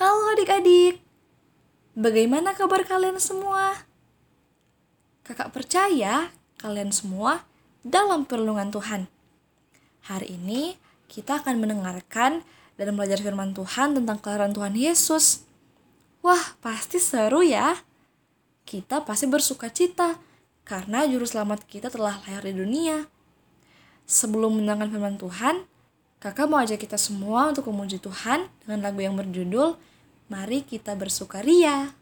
Halo adik-adik, bagaimana kabar kalian semua? Kakak percaya kalian semua dalam perlindungan Tuhan. Hari ini kita akan mendengarkan dan belajar firman Tuhan tentang kelahiran Tuhan Yesus. Wah, pasti seru ya. Kita pasti bersuka cita karena juru selamat kita telah lahir di dunia. Sebelum mendengarkan firman Tuhan, kakak mau ajak kita semua untuk memuji Tuhan dengan lagu yang berjudul Mari Kita Bersukaria.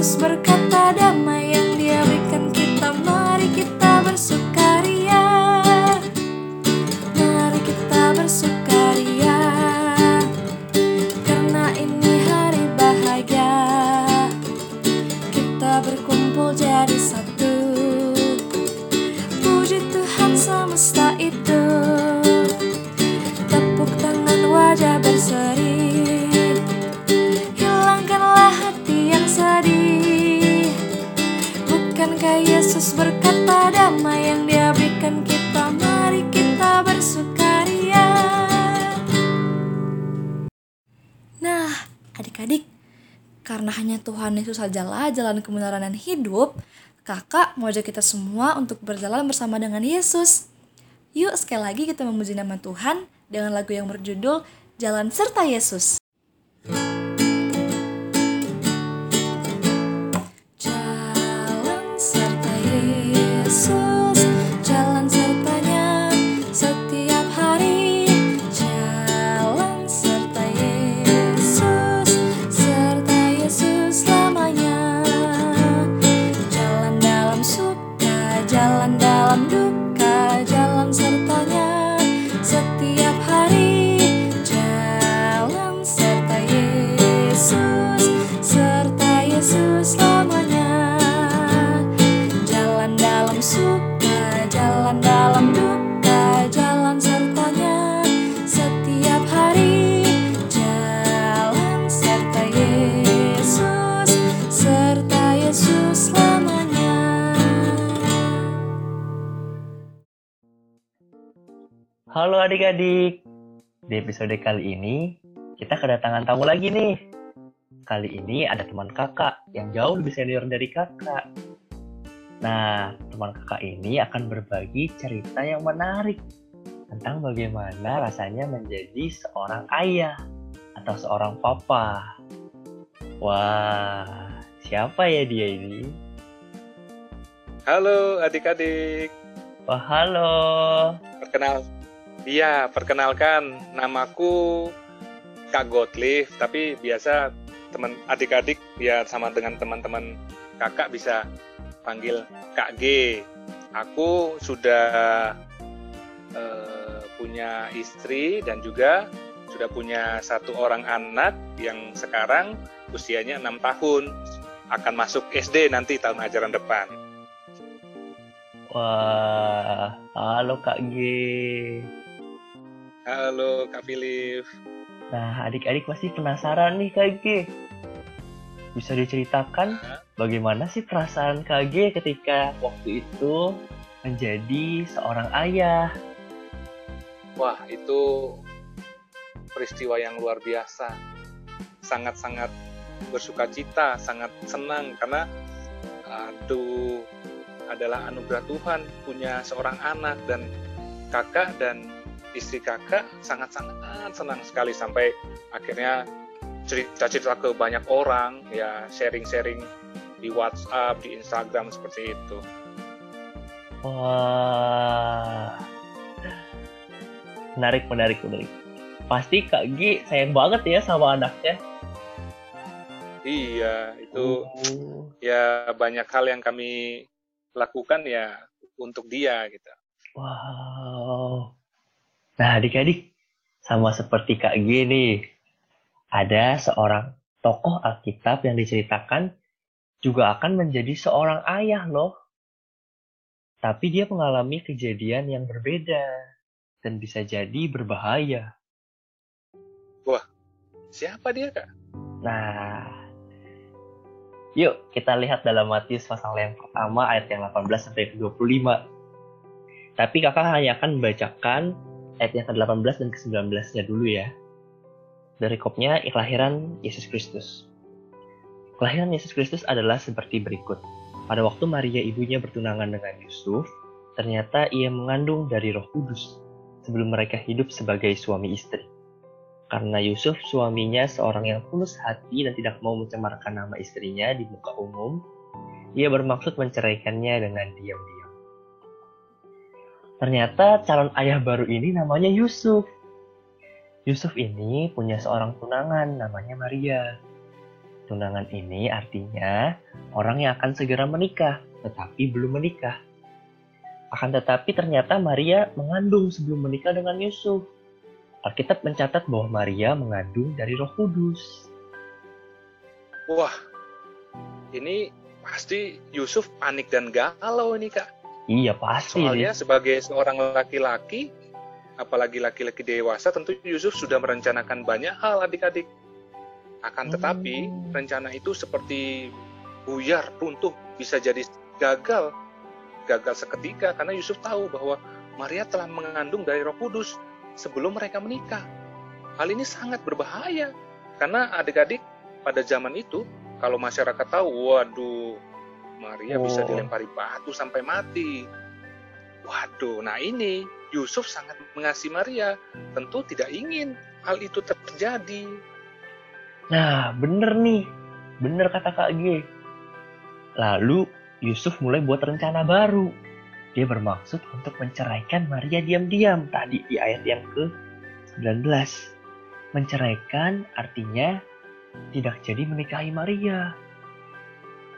Yesus berkata Karena hanya Tuhan Yesus sajalah jalan kebenaran dan hidup Kakak mau ajak kita semua untuk berjalan bersama dengan Yesus Yuk sekali lagi kita memuji nama Tuhan dengan lagu yang berjudul Jalan Serta Yesus. Jalan adik-adik. Di episode kali ini, kita kedatangan tamu lagi nih. Kali ini ada teman kakak yang jauh lebih senior dari kakak. Nah, teman kakak ini akan berbagi cerita yang menarik tentang bagaimana rasanya menjadi seorang ayah atau seorang papa. Wah, siapa ya dia ini? Halo adik-adik, Wah, halo. perkenal. Iya, perkenalkan namaku Kak Gottlieb, tapi biasa teman adik-adik ya sama dengan teman-teman kakak bisa panggil Kak G. Aku sudah eh, punya istri dan juga sudah punya satu orang anak yang sekarang usianya enam tahun akan masuk SD nanti tahun ajaran depan. Wah, halo Kak G. Halo Kak Philip. Nah, adik-adik pasti penasaran nih Kak G. Bisa diceritakan bagaimana sih perasaan Kak G ketika waktu itu menjadi seorang ayah? Wah, itu peristiwa yang luar biasa. Sangat-sangat bersuka cita, sangat senang karena aduh adalah anugerah Tuhan punya seorang anak dan kakak dan istri kakak sangat-sangat senang sekali sampai akhirnya cerita-cerita ke banyak orang ya sharing-sharing di WhatsApp, di Instagram seperti itu. Wah, menarik, menarik, menarik. Pasti Kak G sayang banget ya sama anaknya. Iya, itu Oh. ya banyak hal yang kami lakukan ya untuk dia gitu. Wow. Nah, adik-adik, Sama seperti Kak G nih. Ada seorang tokoh Alkitab yang diceritakan juga akan menjadi seorang ayah loh. Tapi dia mengalami kejadian yang berbeda dan bisa jadi berbahaya. Siapa dia, Kak? Nah, yuk kita lihat dalam Matius pasal yang pertama ayat yang 18 sampai ke 25. Tapi kakak hanya akan membacakan ayat yang ke-18 dan ke-19-nya dulu ya. Dari kopnya kelahiran Yesus Kristus. Kelahiran Yesus Kristus adalah seperti berikut. Pada waktu Maria ibunya bertunangan dengan Yusuf, ternyata ia mengandung dari roh kudus sebelum mereka hidup sebagai suami istri. Karena Yusuf suaminya seorang yang tulus hati dan tidak mau mencemarkan nama istrinya di muka umum, ia bermaksud menceraikannya dengan diam-diam. Ternyata calon ayah baru ini namanya Yusuf. Yusuf ini punya seorang tunangan namanya Maria. Tunangan ini artinya orang yang akan segera menikah, tetapi belum menikah. Akan tetapi ternyata Maria mengandung sebelum menikah dengan Yusuf. Alkitab mencatat bahwa Maria mengandung dari Roh Kudus. Wah, ini pasti Yusuf panik dan galau ini kak. Iya pasti. Soalnya sebagai seorang laki-laki, apalagi laki-laki dewasa, tentu Yusuf sudah merencanakan banyak hal adik-adik. Akan tetapi Hmm. rencana itu seperti buyar, runtuh, bisa jadi gagal. Gagal seketika karena Yusuf tahu bahwa Maria telah mengandung dari Roh Kudus sebelum mereka menikah. Hal ini sangat berbahaya karena adik-adik pada zaman itu kalau masyarakat tahu, waduh, Maria bisa Oh. dilempari batu sampai mati. Waduh, nah ini Yusuf sangat mengasihi Maria, tentu tidak ingin hal itu terjadi. Nah, bener nih. Bener kata Kak G. Lalu Yusuf mulai buat rencana baru. Dia bermaksud untuk menceraikan Maria diam-diam tadi di ayat yang ke-19. Menceraikan artinya tidak jadi menikahi Maria.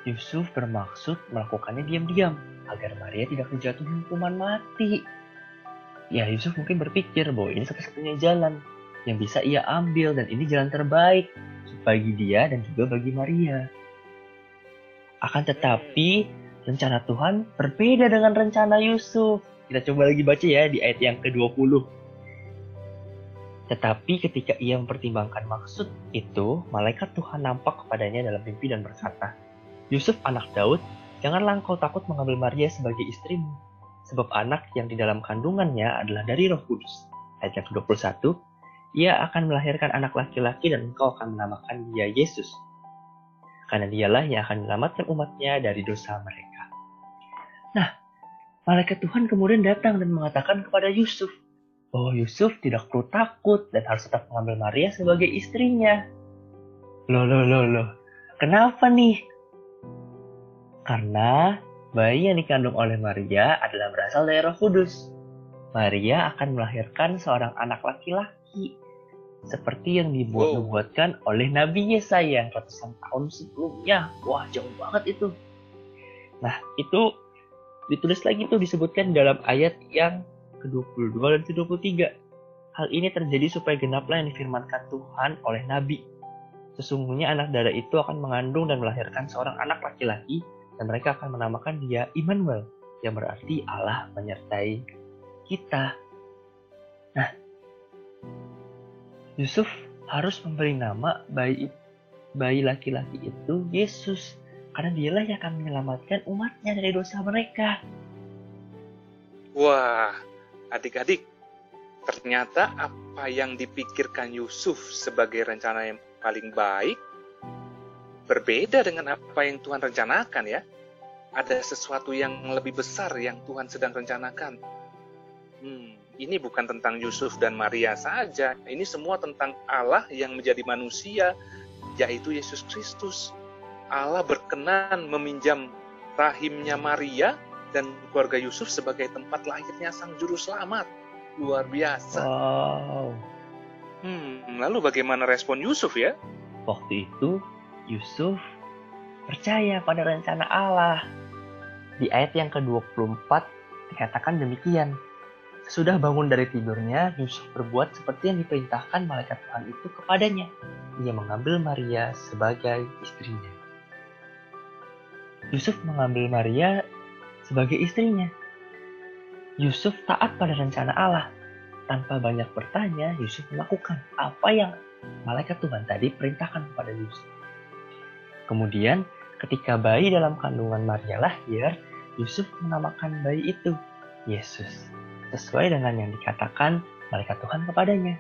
Yusuf bermaksud melakukannya diam-diam agar Maria tidak dijatuhi hukuman mati. Ya, Yusuf mungkin berpikir bahwa ini satu-satunya jalan yang bisa ia ambil dan ini jalan terbaik bagi dia dan juga bagi Maria. Akan tetapi, rencana Tuhan berbeda dengan rencana Yusuf. Kita coba lagi baca ya di ayat yang ke-20. Tetapi ketika ia mempertimbangkan maksud itu, malaikat Tuhan nampak kepadanya dalam mimpi dan berkata, Yusuf anak Daud, janganlah engkau takut mengambil Maria sebagai istrimu, sebab anak yang di dalam kandungannya adalah dari roh kudus. Ayat yang ke-21, ia akan melahirkan anak laki-laki dan engkau akan menamakan dia Yesus. Karena dialah yang akan menyelamatkan umatnya dari dosa mereka. Nah, malaikat Tuhan kemudian datang dan mengatakan kepada Yusuf, bahwa Yusuf tidak perlu takut dan harus tetap mengambil Maria sebagai istrinya. Loh, loh, loh, loh. Kenapa nih? Karena bayi yang dikandung oleh Maria adalah berasal dari roh kudus. Maria akan melahirkan seorang anak laki-laki seperti yang dibuat-buatkan oleh Nabi Yesaya ratusan tahun sebelumnya. Wah, jauh banget itu. Nah, itu ditulis lagi tuh disebutkan dalam ayat yang ke-22 dan ke-23. Hal ini terjadi supaya genaplah yang difirmankan Tuhan oleh Nabi. Sesungguhnya anak darah itu akan mengandung dan melahirkan seorang anak laki-laki dan mereka akan menamakan dia Immanuel yang berarti Allah menyertai kita. Nah, Yusuf harus memberi nama bayi bayi laki-laki itu Yesus karena dialah yang akan menyelamatkan umatnya dari dosa mereka. Wah, adik-adik, ternyata apa yang dipikirkan Yusuf sebagai rencana yang paling baik berbeda dengan apa yang Tuhan rencanakan ya. Ada sesuatu yang lebih besar yang Tuhan sedang rencanakan. Hmm, ini bukan tentang Yusuf dan Maria saja. Ini semua tentang Allah yang menjadi manusia, yaitu Yesus Kristus. Allah berkenan meminjam rahimnya Maria dan keluarga Yusuf sebagai tempat lahirnya sang juru selamat. Luar biasa. Wow. Hmm, lalu bagaimana respon Yusuf ya? Waktu itu Yusuf percaya pada rencana Allah. Di ayat yang ke-24 dikatakan demikian. Sesudah bangun dari tidurnya, Yusuf berbuat seperti yang diperintahkan malaikat Tuhan itu kepadanya. Ia mengambil Maria sebagai istrinya. Yusuf mengambil Maria sebagai istrinya. Yusuf taat pada rencana Allah. Tanpa banyak bertanya, Yusuf melakukan apa yang malaikat Tuhan tadi perintahkan kepada Yusuf. Kemudian, ketika bayi dalam kandungan Maria lahir, Yusuf menamakan bayi itu Yesus, sesuai dengan yang dikatakan malaikat Tuhan kepadanya.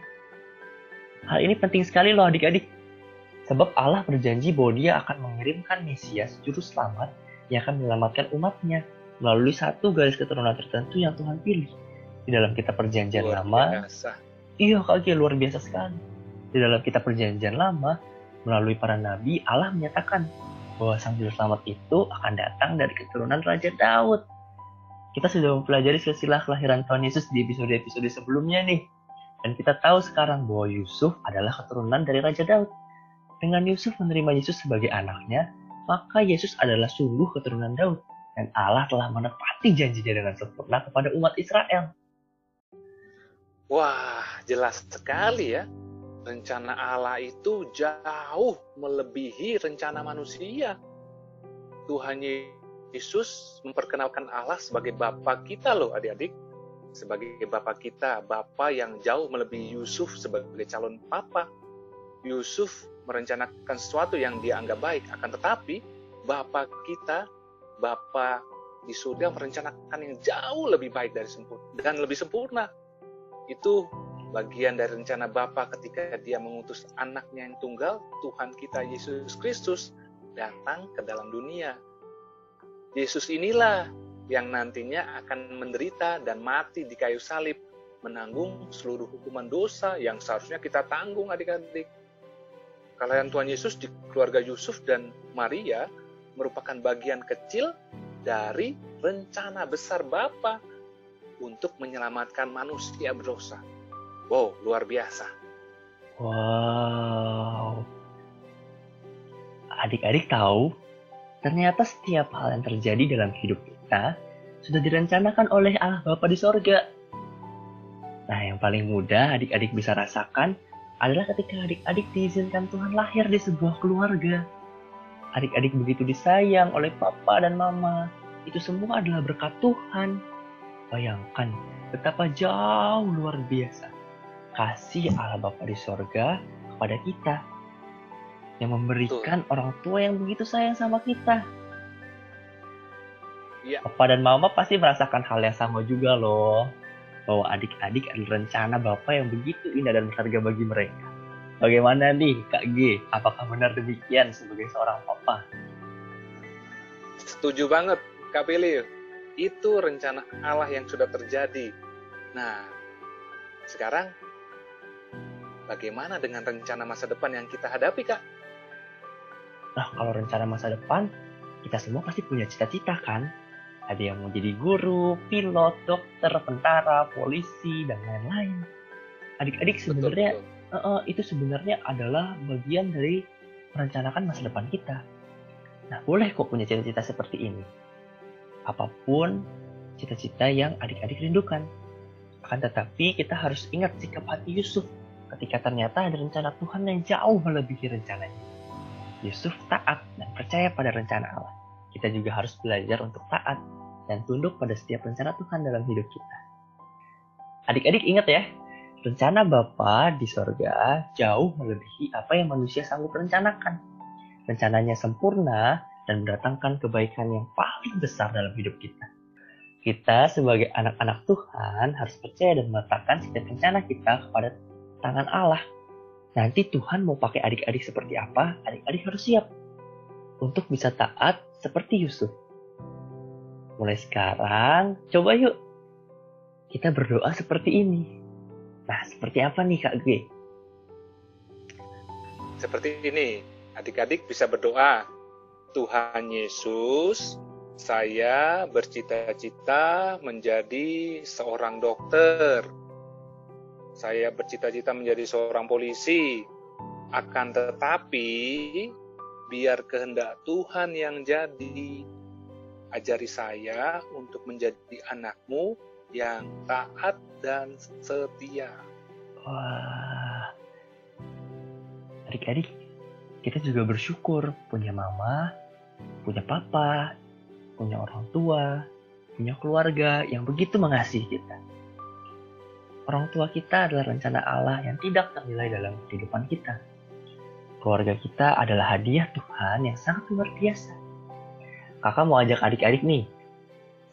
Hal ini penting sekali loh adik-adik, sebab Allah berjanji bahwa dia akan mengirimkan Mesias, juru selamat, yang akan menyelamatkan umatnya melalui satu garis keturunan tertentu yang Tuhan pilih. Di dalam kitab perjanjian Luar lama, biasa. iya kak Gia, luar biasa sekali. Di dalam kitab perjanjian lama, melalui para nabi, Allah menyatakan bahwa sang juru selamat itu akan datang dari keturunan Raja Daud. Kita sudah mempelajari silsilah kelahiran Tuhan Yesus di episode-episode sebelumnya nih. Dan kita tahu sekarang bahwa Yusuf adalah keturunan dari Raja Daud. Dengan Yusuf menerima Yesus sebagai anaknya, maka Yesus adalah sungguh keturunan Daud. Dan Allah telah menepati janjinya dengan sempurna kepada umat Israel. Wah, jelas sekali ya. Rencana Allah itu jauh melebihi rencana manusia. Tuhan Yesus memperkenalkan Allah sebagai Bapa kita loh adik-adik. Sebagai Bapa kita, Bapa yang jauh melebihi Yusuf sebagai calon Papa. Yusuf merencanakan sesuatu yang dia anggap baik, akan tetapi Bapa kita, Bapa di surga merencanakan yang jauh lebih baik dari sempurna dan lebih sempurna. Itu bagian dari rencana Bapa ketika dia mengutus anaknya yang tunggal, Tuhan kita Yesus Kristus, datang ke dalam dunia. Yesus inilah yang nantinya akan menderita dan mati di kayu salib, menanggung seluruh hukuman dosa yang seharusnya kita tanggung adik-adik. Kelahiran Tuhan Yesus di keluarga Yusuf dan Maria merupakan bagian kecil dari rencana besar Bapa untuk menyelamatkan manusia berdosa. Wow, luar biasa. Wow. Adik-adik tahu, ternyata setiap hal yang terjadi dalam hidup kita sudah direncanakan oleh Allah Bapa di sorga. Nah, yang paling mudah adik-adik bisa rasakan adalah ketika adik-adik diizinkan Tuhan lahir di sebuah keluarga. Adik-adik begitu disayang oleh papa dan mama. Itu semua adalah berkat Tuhan. Bayangkan betapa jauh luar biasa kasih Allah Bapa di sorga kepada kita. Yang memberikan orang tua yang begitu sayang sama kita. Iya. Papa dan mama pasti merasakan hal yang sama juga loh. Bahwa adik-adik adalah rencana Bapak yang begitu indah dan berharga bagi mereka. Bagaimana nih Kak G? Apakah benar demikian sebagai seorang papa? Setuju banget, Kak Pilih. Itu rencana Allah yang sudah terjadi. Nah, sekarang bagaimana dengan rencana masa depan yang kita hadapi, Kak? Nah, kalau rencana masa depan, kita semua pasti punya cita-cita kan? Ada yang mau jadi guru, pilot, dokter, tentara, polisi, dan lain-lain. Adik-adik sebenarnya Betul, betul. uh, itu sebenarnya adalah bagian dari merencanakan masa depan kita. Nah, boleh kok punya cita-cita seperti ini. Apa pun cita-cita yang adik-adik rindukan. Akan tetapi kita harus ingat sikap hati Yusuf ketika ternyata ada rencana Tuhan yang jauh melebihi rencananya. Yusuf taat dan percaya pada rencana Allah. Kita juga harus belajar untuk taat dan tunduk pada setiap rencana Tuhan dalam hidup kita. Adik-adik ingat ya, rencana Bapa di sorga jauh melebihi apa yang manusia sanggup rencanakan. Rencananya sempurna dan mendatangkan kebaikan yang paling besar dalam hidup kita. Kita sebagai anak-anak Tuhan harus percaya dan meletakkan setiap rencana kita kepada tangan Allah. Nanti Tuhan mau pakai adik-adik seperti apa, adik-adik harus siap untuk bisa taat seperti Yusuf. Mulai sekarang, coba yuk kita berdoa seperti ini. Nah, seperti apa nih Kak G? Seperti ini, adik-adik bisa berdoa. Tuhan Yesus, saya bercita-cita menjadi seorang dokter. Saya bercita-cita menjadi seorang polisi. Akan tetapi, biar kehendak Tuhan yang jadi. Ajari saya untuk menjadi anakmu yang taat dan setia. Wah. Adik-adik, kita juga bersyukur punya mama, punya papa, punya orang tua, punya keluarga yang begitu mengasihi kita. Orang tua kita adalah rencana Allah yang tidak ternilai dalam kehidupan kita. Keluarga kita adalah hadiah Tuhan yang sangat luar biasa. Kakak mau ajak adik-adik nih,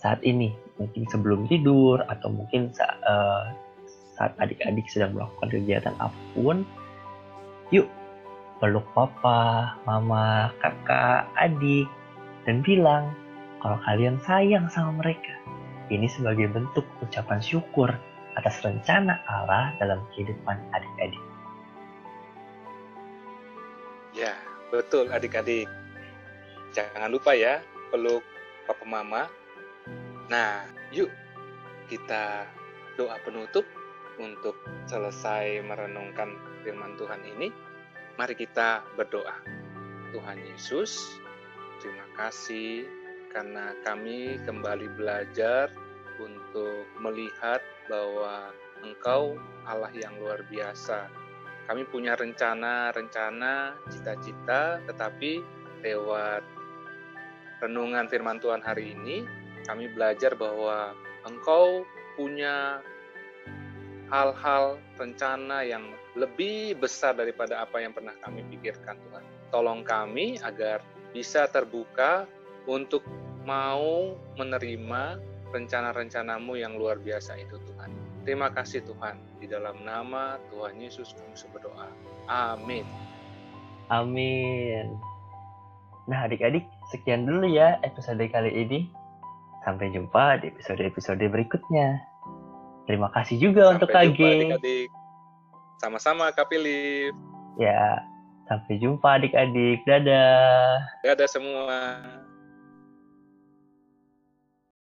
saat ini, mungkin sebelum tidur, atau mungkin uh, saat adik-adik sedang melakukan kegiatan apa pun, yuk peluk papa, mama, kakak, adik, dan bilang kalau kalian sayang sama mereka. Ini sebagai bentuk ucapan syukur atas rencana Allah dalam kehidupan adik-adik. Ya, betul adik-adik. Jangan lupa ya, peluk papa mama. Nah, yuk kita doa penutup untuk selesai merenungkan firman Tuhan ini. Mari kita berdoa. Tuhan Yesus, terima kasih karena kami kembali belajar untuk melihat bahwa Engkau Allah yang luar biasa. Kami punya rencana-rencana, cita-cita, tetapi lewat renungan firman Tuhan hari ini, kami belajar bahwa Engkau punya hal-hal rencana yang lebih besar daripada apa yang pernah kami pikirkan Tuhan. Tolong kami agar bisa terbuka untuk mau menerima rencana-rencanamu yang luar biasa itu Tuhan. Terima kasih Tuhan. Di dalam nama Tuhan Yesus kami berdoa. Amin. Amin. Nah adik-adik, sekian dulu ya episode kali ini. Sampai jumpa di episode-episode berikutnya. Terima kasih juga sampai untuk adik-adik. Sama-sama Kak Philip. Ya, sampai jumpa adik-adik. Dadah. Dadah semua.